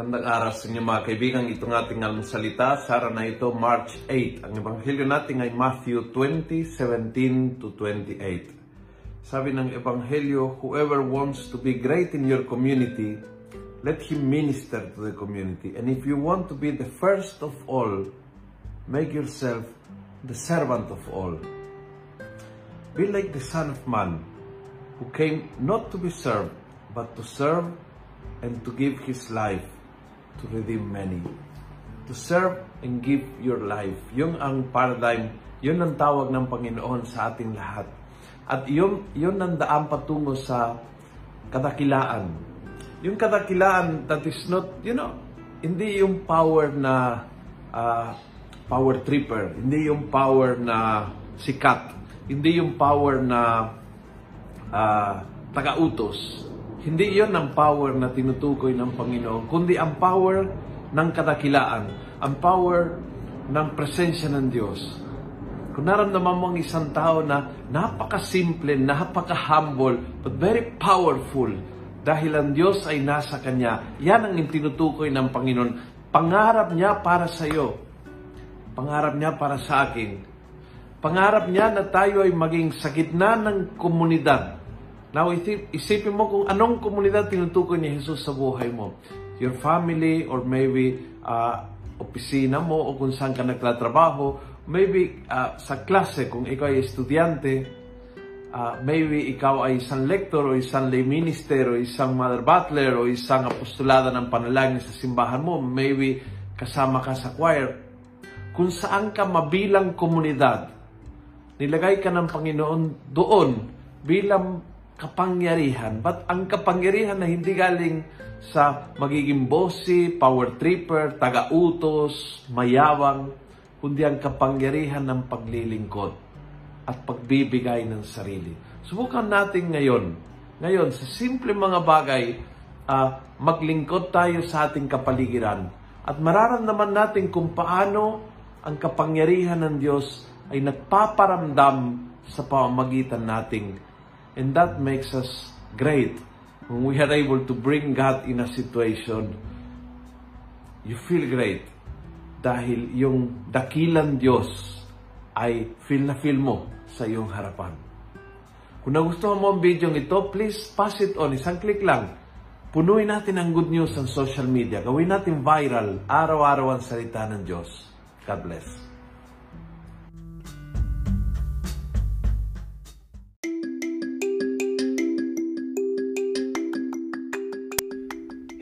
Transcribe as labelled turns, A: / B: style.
A: Magandang araw sa inyo mga kaibigan. Ito ng ating almusalita. Sa araw na ito, March 8. Ang ebanghelyo natin ay Matthew 20, 17 to 28. Sabi ng ebanghelyo, Whoever wants to be great in your community, let him minister to the community. And if you want to be the first of all, make yourself the servant of all. Be like the Son of Man, who came not to be served, but to serve and to give His life to redeem many. To serve and give your life. Yung ang paradigm, yun ang tawag ng Panginoon sa ating lahat. At yun, yun ang daan patungo sa kadakilaan. Yung kadakilaan that is not, you know, hindi yung power na uh, power tripper, hindi yung power na sikat, hindi yung power na uh, taga-utos, hindi yon ang power na tinutukoy ng Panginoon, kundi ang power ng kadakilaan, ang power ng presensya ng Diyos. Kung naramdaman mo ang isang tao na napaka-simple, napaka-humble, but very powerful, dahil ang Diyos ay nasa Kanya, yan ang tinutukoy ng Panginoon. Pangarap niya para sa iyo. Pangarap niya para sa akin. Pangarap niya na tayo ay maging sa gitna ng komunidad Now, isip, isipin mo kung anong komunidad tinutukoy ni Jesus sa buhay mo. Your family or maybe uh, opisina mo o kung saan ka nagtatrabaho. Maybe uh, sa klase kung ikaw ay estudyante. Uh, maybe ikaw ay isang lector o isang lay minister o isang mother butler o isang apostolada ng panalangin sa simbahan mo. Maybe kasama ka sa choir. Kung saan ka mabilang komunidad, nilagay ka ng Panginoon doon bilang kapangyarihan. But ang kapangyarihan na hindi galing sa magiging bossy, power tripper, taga-utos, mayawang, kundi ang kapangyarihan ng paglilingkod at pagbibigay ng sarili. Subukan natin ngayon, ngayon sa simple mga bagay, uh, maglingkod tayo sa ating kapaligiran at mararamdaman natin kung paano ang kapangyarihan ng Diyos ay nagpaparamdam sa pamamagitan nating And that makes us great. When we are able to bring God in a situation, you feel great. Dahil yung dakilan Diyos ay feel na feel mo sa iyong harapan. Kung nagustuhan mo ang video ito, please pass it on. Isang click lang. Punuin natin ang good news sa social media. Gawin natin viral. Araw-araw ang salita ng Diyos. God bless.